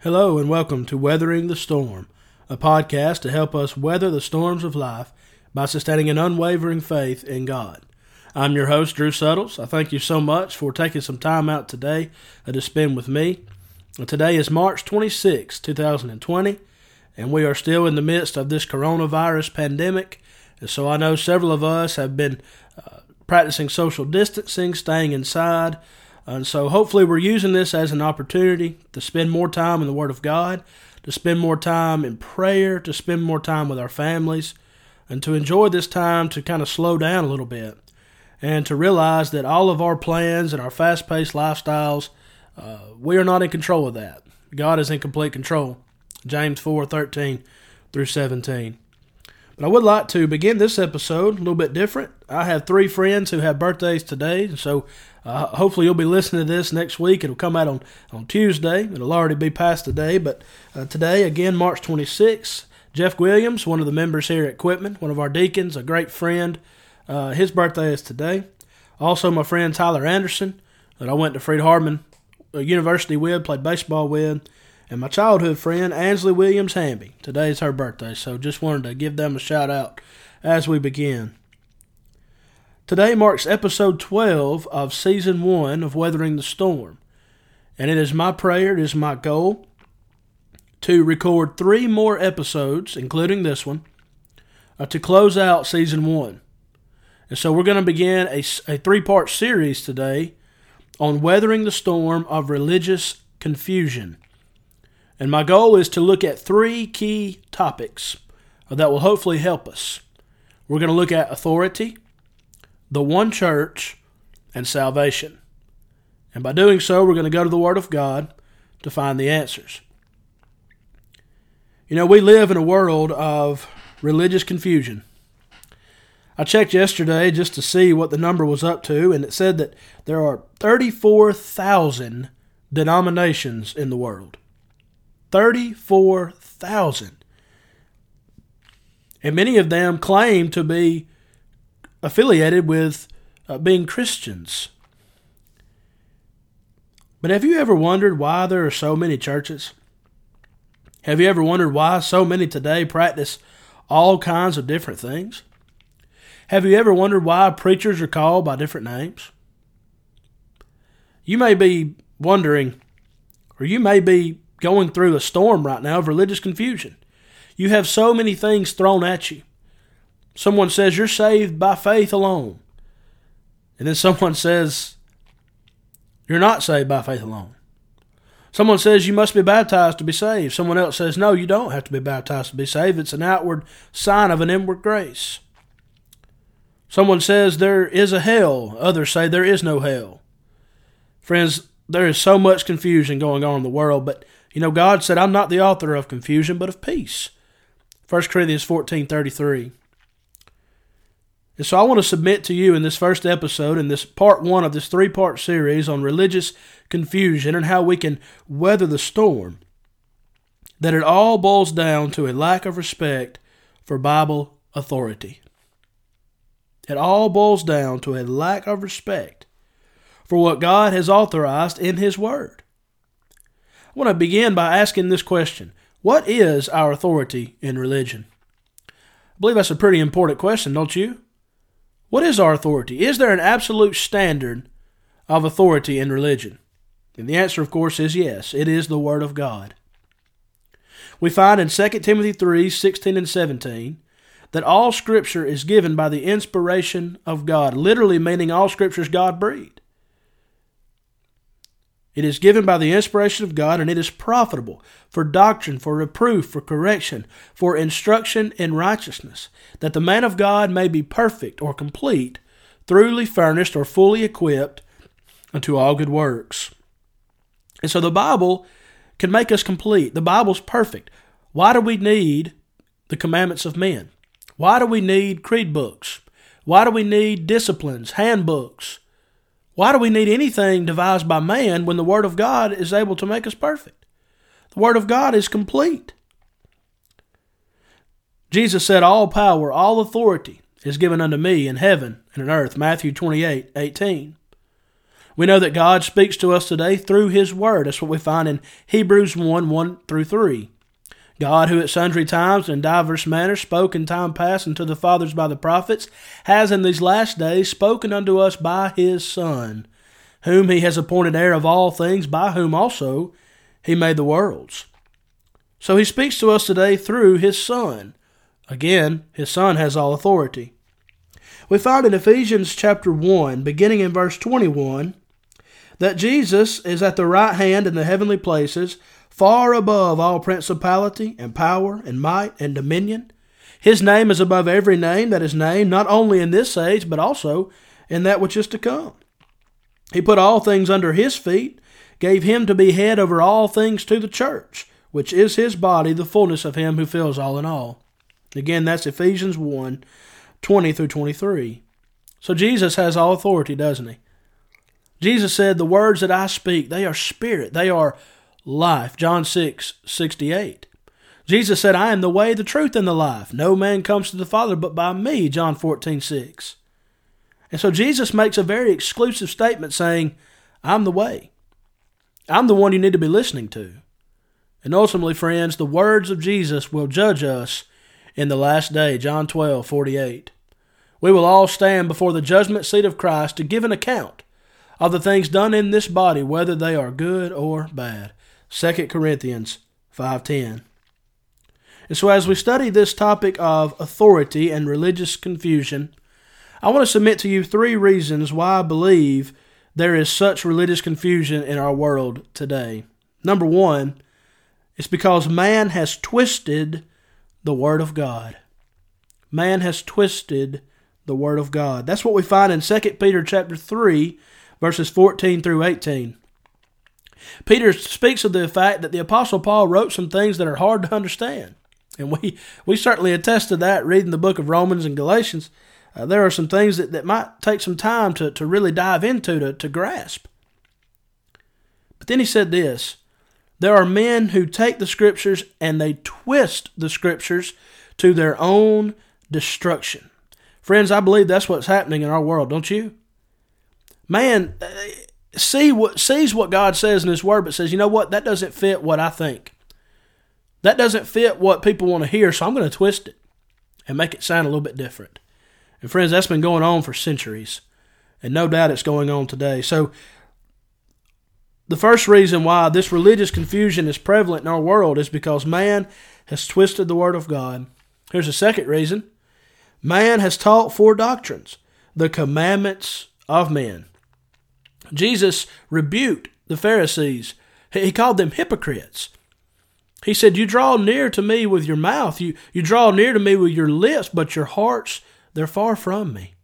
Hello, and welcome to Weathering the Storm, a podcast to help us weather the storms of life by sustaining an unwavering faith in God. I'm your host, Drew Suttles. I thank you so much for taking some time out today to spend with me. Today is March 26, 2020, and we are still in the midst of this coronavirus pandemic. And so I know several of us have been uh, practicing social distancing, staying inside, and so hopefully we're using this as an opportunity to spend more time in the Word of God, to spend more time in prayer, to spend more time with our families, and to enjoy this time to kind of slow down a little bit and to realize that all of our plans and our fast paced lifestyles, uh, we are not in control of that. God is in complete control. James 4 13 through 17. But I would like to begin this episode a little bit different. I have three friends who have birthdays today, so uh, hopefully you'll be listening to this next week. It'll come out on, on Tuesday. It'll already be past today, but uh, today, again, March 26th, Jeff Williams, one of the members here at Quitman, one of our deacons, a great friend, uh, his birthday is today. Also, my friend Tyler Anderson, that I went to Freed Hardeman uh, University with, played baseball with and my childhood friend Ansley Williams Hamby. Today is her birthday, so just wanted to give them a shout out as we begin. Today marks episode 12 of season 1 of Weathering the Storm, and it is my prayer, it is my goal to record three more episodes, including this one, uh, to close out season 1. And so we're going to begin a, a three part series today on weathering the storm of religious confusion. And my goal is to look at three key topics that will hopefully help us. We're going to look at authority, the one church, and salvation. And by doing so, we're going to go to the Word of God to find the answers. You know, we live in a world of religious confusion. I checked yesterday just to see what the number was up to, and it said that there are 34,000 denominations in the world. 34,000. And many of them claim to be affiliated with uh, being Christians. But have you ever wondered why there are so many churches? Have you ever wondered why so many today practice all kinds of different things? Have you ever wondered why preachers are called by different names? You may be wondering, or you may be going through a storm right now of religious confusion. You have so many things thrown at you. Someone says you're saved by faith alone. And then someone says you're not saved by faith alone. Someone says you must be baptized to be saved. Someone else says no, you don't have to be baptized to be saved. It's an outward sign of an inward grace. Someone says there is a hell. Others say there is no hell. Friends, there is so much confusion going on in the world, but you know, God said, I'm not the author of confusion, but of peace. 1 Corinthians 14 33. And so I want to submit to you in this first episode, in this part one of this three part series on religious confusion and how we can weather the storm, that it all boils down to a lack of respect for Bible authority. It all boils down to a lack of respect for what God has authorized in His Word. I want to begin by asking this question What is our authority in religion? I believe that's a pretty important question, don't you? What is our authority? Is there an absolute standard of authority in religion? And the answer, of course, is yes. It is the Word of God. We find in 2 Timothy 3 16 and 17 that all Scripture is given by the inspiration of God, literally meaning all Scripture is God breathed. It is given by the inspiration of God, and it is profitable for doctrine, for reproof, for correction, for instruction in righteousness, that the man of God may be perfect or complete, thoroughly furnished or fully equipped unto all good works. And so the Bible can make us complete. The Bible's perfect. Why do we need the commandments of men? Why do we need creed books? Why do we need disciplines, handbooks? Why do we need anything devised by man when the Word of God is able to make us perfect? The Word of God is complete. Jesus said, All power, all authority is given unto me in heaven and in earth. Matthew 28 18. We know that God speaks to us today through His Word. That's what we find in Hebrews 1 1 through 3. God, who at sundry times and divers manners spoke in time past unto the fathers by the prophets, has in these last days spoken unto us by His Son, whom He has appointed heir of all things, by whom also He made the worlds. So He speaks to us today through His Son. Again, His Son has all authority. We find in Ephesians chapter 1, beginning in verse 21, that Jesus is at the right hand in the heavenly places, far above all principality and power and might and dominion. His name is above every name that is named, not only in this age, but also in that which is to come. He put all things under his feet, gave him to be head over all things to the church, which is his body, the fullness of him who fills all in all. Again, that's Ephesians 1 20 through 23. So Jesus has all authority, doesn't he? Jesus said, The words that I speak, they are spirit, they are life. John 6 68. Jesus said, I am the way, the truth, and the life. No man comes to the Father but by me. John 14 6. And so Jesus makes a very exclusive statement saying, I'm the way. I'm the one you need to be listening to. And ultimately, friends, the words of Jesus will judge us in the last day. John 12 48. We will all stand before the judgment seat of Christ to give an account of the things done in this body, whether they are good or bad. 2 Corinthians 5:10. And so as we study this topic of authority and religious confusion, I want to submit to you three reasons why I believe there is such religious confusion in our world today. Number 1, it's because man has twisted the word of God. Man has twisted the word of God. That's what we find in 2 Peter chapter 3 verses 14 through 18. Peter speaks of the fact that the apostle Paul wrote some things that are hard to understand. And we, we certainly attest to that reading the book of Romans and Galatians. Uh, there are some things that, that might take some time to, to really dive into, to, to grasp. But then he said this there are men who take the scriptures and they twist the scriptures to their own destruction. Friends, I believe that's what's happening in our world, don't you? Man, uh, see what sees what God says in His Word, but says, you know what, that doesn't fit what I think. That doesn't fit what people want to hear, so I'm going to twist it and make it sound a little bit different. And friends, that's been going on for centuries, and no doubt it's going on today. So, the first reason why this religious confusion is prevalent in our world is because man has twisted the Word of God. Here's a second reason Man has taught for doctrines, the commandments of men. Jesus rebuked the Pharisees. He called them hypocrites. He said, You draw near to me with your mouth, you, you draw near to me with your lips, but your hearts, they're far from me.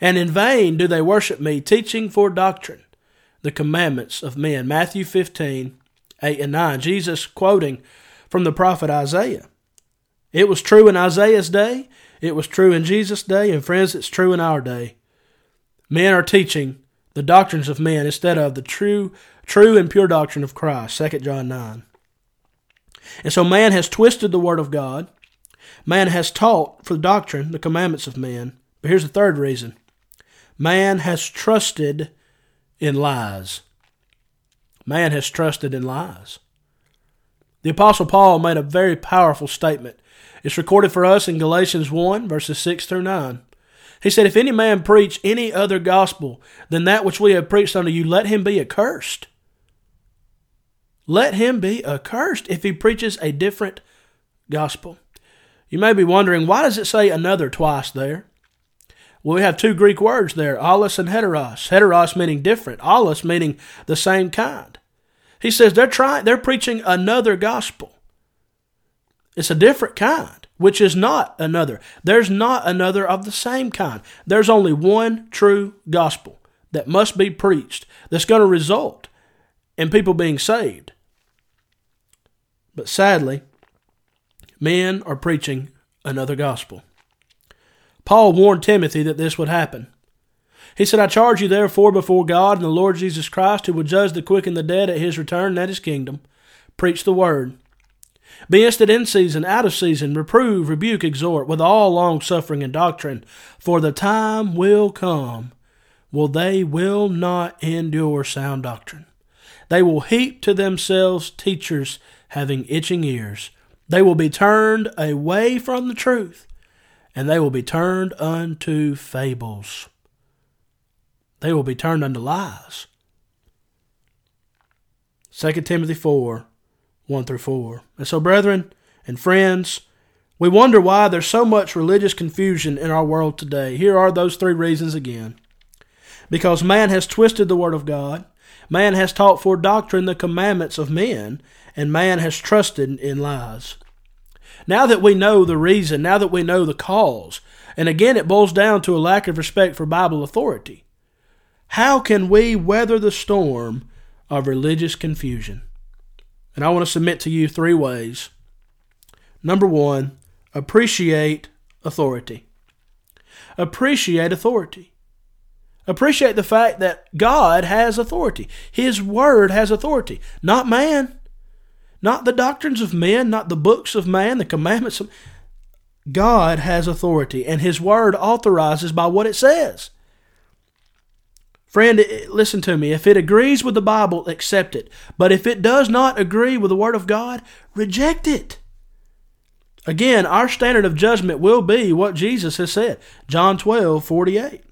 And in vain do they worship me, teaching for doctrine the commandments of men. Matthew 15, 8 and 9. Jesus quoting from the prophet Isaiah. It was true in Isaiah's day, it was true in Jesus' day, and friends, it's true in our day. Men are teaching the doctrines of men instead of the true, true and pure doctrine of Christ. 2 John 9. And so man has twisted the word of God. Man has taught for doctrine the commandments of men. But here's the third reason. Man has trusted in lies. Man has trusted in lies. The Apostle Paul made a very powerful statement it's recorded for us in Galatians 1, verses 6 through 9. He said, If any man preach any other gospel than that which we have preached unto you, let him be accursed. Let him be accursed if he preaches a different gospel. You may be wondering, why does it say another twice there? Well, we have two Greek words there, allos and heteros. Heteros meaning different, allos meaning the same kind. He says they're trying they're preaching another gospel. It's a different kind, which is not another. There's not another of the same kind. There's only one true gospel that must be preached that's going to result in people being saved. But sadly, men are preaching another gospel. Paul warned Timothy that this would happen. He said, I charge you therefore before God and the Lord Jesus Christ, who will judge the quick and the dead at his return and at his kingdom, preach the word. Be instant in season, out of season, reprove, rebuke, exhort, with all long suffering and doctrine. For the time will come well, they will not endure sound doctrine. They will heap to themselves teachers having itching ears. They will be turned away from the truth, and they will be turned unto fables. They will be turned unto lies. 2 Timothy 4 1 through 4. And so, brethren and friends, we wonder why there's so much religious confusion in our world today. Here are those three reasons again. Because man has twisted the Word of God, man has taught for doctrine the commandments of men, and man has trusted in lies. Now that we know the reason, now that we know the cause, and again it boils down to a lack of respect for Bible authority, how can we weather the storm of religious confusion? And I want to submit to you three ways. Number one, appreciate authority. Appreciate authority. Appreciate the fact that God has authority. His word has authority, not man. Not the doctrines of men, not the books of man, the commandments of God has authority, and His word authorizes by what it says. Friend, listen to me. If it agrees with the Bible, accept it. But if it does not agree with the Word of God, reject it. Again, our standard of judgment will be what Jesus has said John 12, 48.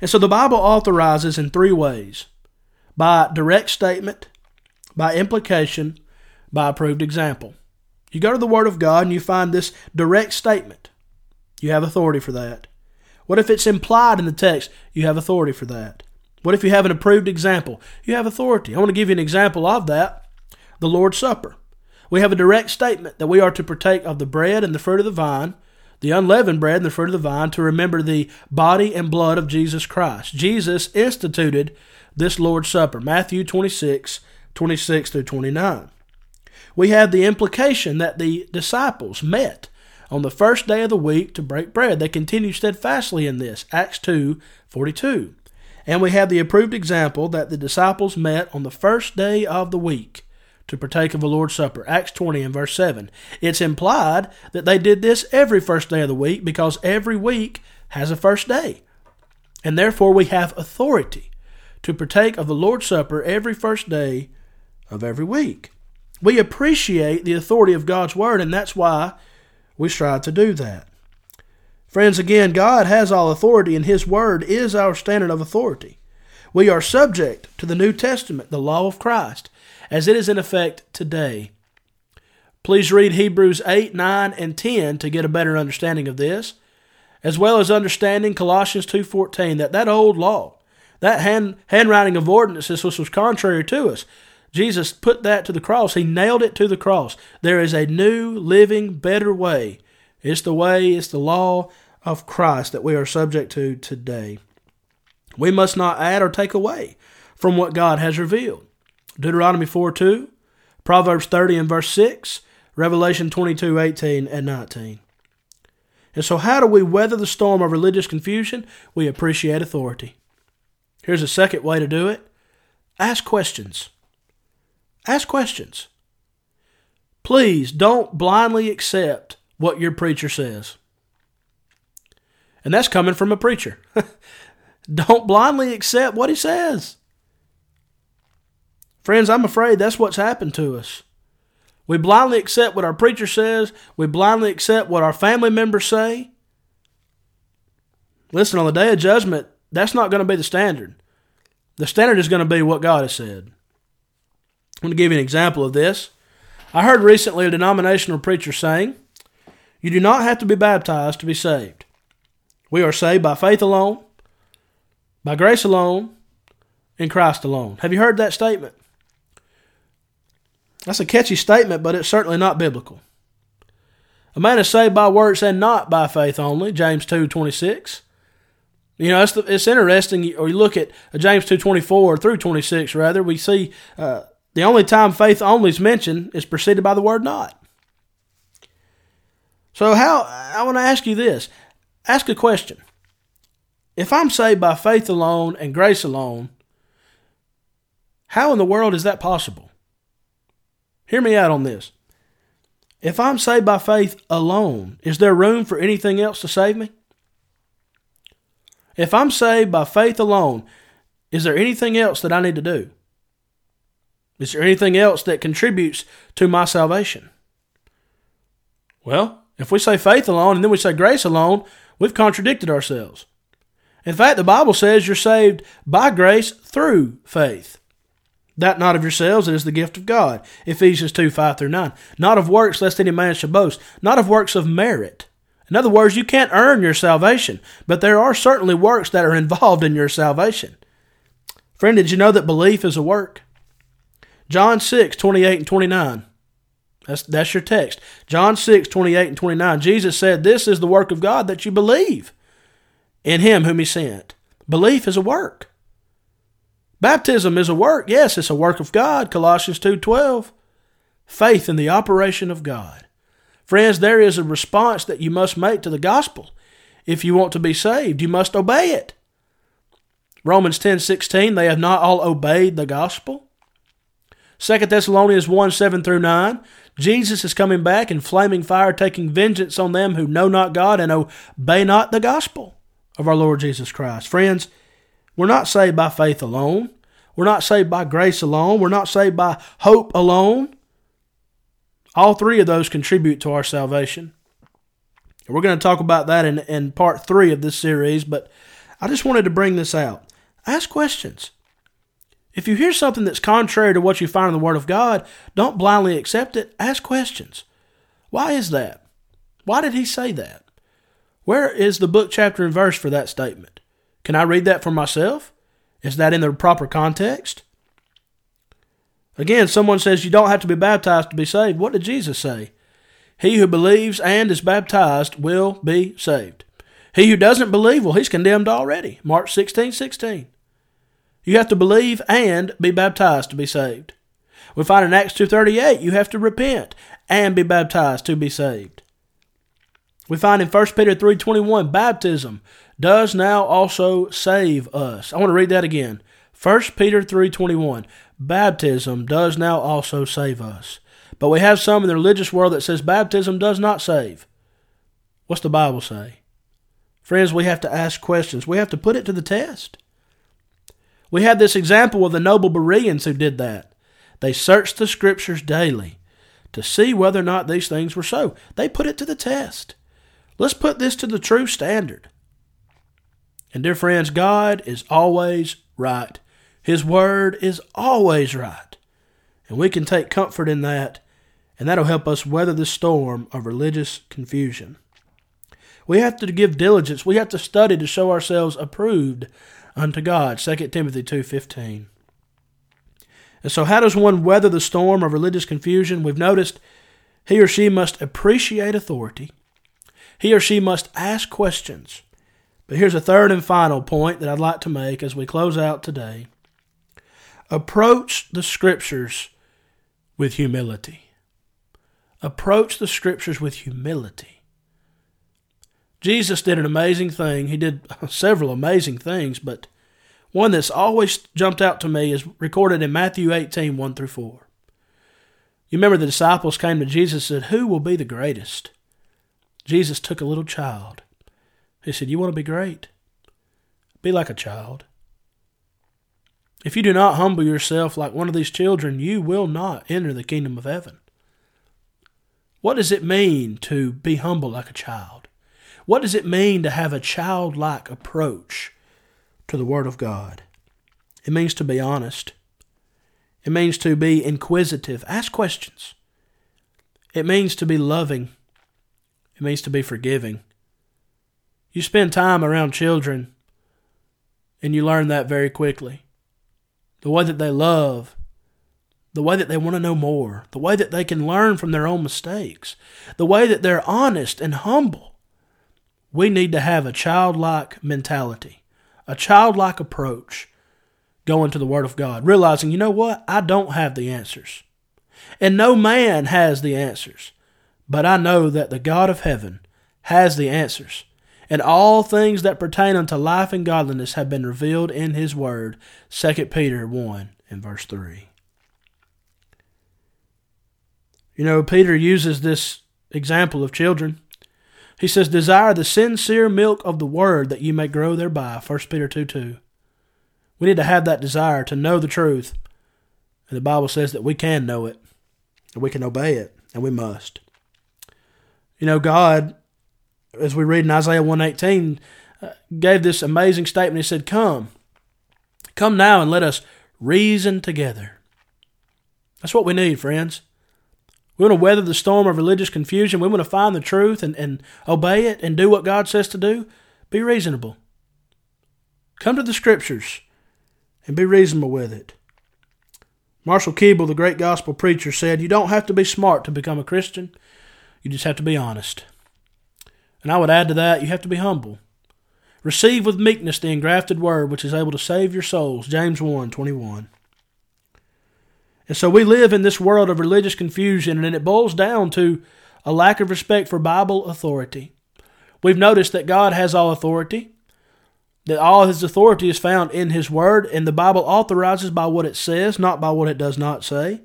And so the Bible authorizes in three ways by direct statement, by implication, by approved example. You go to the Word of God and you find this direct statement. You have authority for that. What if it's implied in the text? You have authority for that. What if you have an approved example? You have authority. I want to give you an example of that the Lord's Supper. We have a direct statement that we are to partake of the bread and the fruit of the vine, the unleavened bread and the fruit of the vine, to remember the body and blood of Jesus Christ. Jesus instituted this Lord's Supper, Matthew 26, 26 through 29. We have the implication that the disciples met on the first day of the week to break bread. They continue steadfastly in this, Acts 2 42. And we have the approved example that the disciples met on the first day of the week to partake of the Lord's Supper, Acts 20 and verse 7. It's implied that they did this every first day of the week because every week has a first day. And therefore we have authority to partake of the Lord's Supper every first day of every week. We appreciate the authority of God's Word, and that's why we strive to do that. Friends, again, God has all authority, and His Word is our standard of authority. We are subject to the New Testament, the law of Christ, as it is in effect today. Please read Hebrews 8, 9, and 10 to get a better understanding of this, as well as understanding Colossians 2.14, that that old law, that hand, handwriting of ordinances which was contrary to us, Jesus put that to the cross. He nailed it to the cross. There is a new, living, better way. It's the way, it's the law of Christ that we are subject to today. We must not add or take away from what God has revealed. Deuteronomy 4 2, Proverbs 30 and verse 6, Revelation 22 18 and 19. And so, how do we weather the storm of religious confusion? We appreciate authority. Here's a second way to do it ask questions. Ask questions. Please don't blindly accept what your preacher says. And that's coming from a preacher. don't blindly accept what he says. Friends, I'm afraid that's what's happened to us. We blindly accept what our preacher says, we blindly accept what our family members say. Listen, on the day of judgment, that's not going to be the standard. The standard is going to be what God has said. I'm going to give you an example of this. I heard recently a denominational preacher saying, You do not have to be baptized to be saved. We are saved by faith alone, by grace alone, in Christ alone. Have you heard that statement? That's a catchy statement, but it's certainly not biblical. A man is saved by works and not by faith only, James 2 26. You know, it's, the, it's interesting, or you look at James 2 24 through 26, rather, we see uh, the only time faith only is mentioned is preceded by the word not. So, how I want to ask you this ask a question. If I'm saved by faith alone and grace alone, how in the world is that possible? Hear me out on this. If I'm saved by faith alone, is there room for anything else to save me? If I'm saved by faith alone, is there anything else that I need to do? Is there anything else that contributes to my salvation? Well, if we say faith alone and then we say grace alone, we've contradicted ourselves. In fact, the Bible says you're saved by grace through faith. That not of yourselves, it is the gift of God. Ephesians 2 5 through 9. Not of works, lest any man should boast. Not of works of merit. In other words, you can't earn your salvation, but there are certainly works that are involved in your salvation. Friend, did you know that belief is a work? John 6 28 and 29. That's, that's your text. John 6 28 and 29. Jesus said, This is the work of God that you believe in him whom he sent. Belief is a work. Baptism is a work. Yes, it's a work of God. Colossians 2:12. Faith in the operation of God. Friends, there is a response that you must make to the gospel. If you want to be saved, you must obey it. Romans 10:16, they have not all obeyed the gospel. 2 Thessalonians 1 7 through 9. Jesus is coming back in flaming fire, taking vengeance on them who know not God and obey not the gospel of our Lord Jesus Christ. Friends, we're not saved by faith alone. We're not saved by grace alone. We're not saved by hope alone. All three of those contribute to our salvation. We're going to talk about that in, in part three of this series, but I just wanted to bring this out. Ask questions. If you hear something that's contrary to what you find in the Word of God, don't blindly accept it. Ask questions. Why is that? Why did he say that? Where is the book, chapter, and verse for that statement? Can I read that for myself? Is that in the proper context? Again, someone says you don't have to be baptized to be saved. What did Jesus say? He who believes and is baptized will be saved. He who doesn't believe, well, he's condemned already. Mark 16, 16. You have to believe and be baptized to be saved. We find in Acts 2.38, you have to repent and be baptized to be saved. We find in 1 Peter 3.21, baptism does now also save us. I want to read that again. 1 Peter 3.21, baptism does now also save us. But we have some in the religious world that says baptism does not save. What's the Bible say? Friends, we have to ask questions. We have to put it to the test. We have this example of the noble Bereans who did that. They searched the scriptures daily to see whether or not these things were so. They put it to the test. Let's put this to the true standard. And dear friends, God is always right. His word is always right. And we can take comfort in that, and that'll help us weather the storm of religious confusion. We have to give diligence. We have to study to show ourselves approved unto God. 2 Timothy 2:15. And so how does one weather the storm of religious confusion? We've noticed he or she must appreciate authority. He or she must ask questions. But here's a third and final point that I'd like to make as we close out today. Approach the scriptures with humility. Approach the scriptures with humility. Jesus did an amazing thing. He did several amazing things, but one that's always jumped out to me is recorded in Matthew 18 1 through 4. You remember the disciples came to Jesus and said, Who will be the greatest? Jesus took a little child. He said, You want to be great? Be like a child. If you do not humble yourself like one of these children, you will not enter the kingdom of heaven. What does it mean to be humble like a child? What does it mean to have a childlike approach to the Word of God? It means to be honest. It means to be inquisitive. Ask questions. It means to be loving. It means to be forgiving. You spend time around children and you learn that very quickly. The way that they love, the way that they want to know more, the way that they can learn from their own mistakes, the way that they're honest and humble. We need to have a childlike mentality, a childlike approach going to the Word of God, realizing, you know what? I don't have the answers. And no man has the answers. But I know that the God of heaven has the answers, and all things that pertain unto life and godliness have been revealed in his word. 2 Peter 1 and verse 3. You know, Peter uses this example of children He says, Desire the sincere milk of the word that you may grow thereby. 1 Peter 2 2. We need to have that desire to know the truth. And the Bible says that we can know it, and we can obey it, and we must. You know, God, as we read in Isaiah 118, uh, gave this amazing statement. He said, Come, come now and let us reason together. That's what we need, friends. We want to weather the storm of religious confusion. We want to find the truth and, and obey it and do what God says to do. Be reasonable. Come to the Scriptures and be reasonable with it. Marshall Keeble, the great gospel preacher, said, You don't have to be smart to become a Christian, you just have to be honest. And I would add to that, you have to be humble. Receive with meekness the engrafted word which is able to save your souls. James 1 21. And so we live in this world of religious confusion, and it boils down to a lack of respect for Bible authority. We've noticed that God has all authority, that all his authority is found in his word, and the Bible authorizes by what it says, not by what it does not say.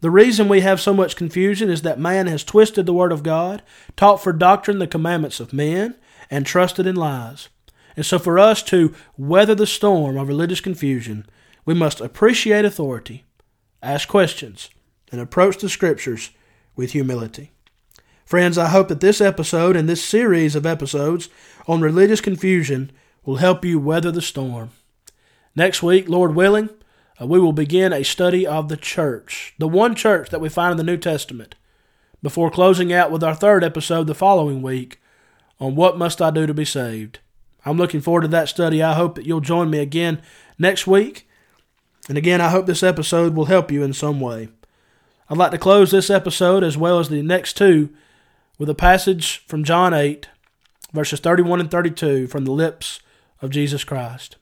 The reason we have so much confusion is that man has twisted the word of God, taught for doctrine the commandments of men, and trusted in lies. And so, for us to weather the storm of religious confusion, we must appreciate authority ask questions, and approach the Scriptures with humility. Friends, I hope that this episode and this series of episodes on religious confusion will help you weather the storm. Next week, Lord willing, uh, we will begin a study of the church, the one church that we find in the New Testament, before closing out with our third episode the following week on what must I do to be saved. I'm looking forward to that study. I hope that you'll join me again next week and again, I hope this episode will help you in some way. I'd like to close this episode as well as the next two with a passage from John 8, verses 31 and 32 from the lips of Jesus Christ.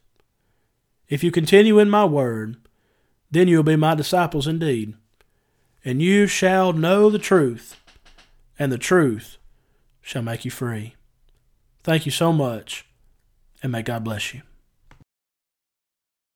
If you continue in my word, then you will be my disciples indeed, and you shall know the truth, and the truth shall make you free. Thank you so much, and may God bless you.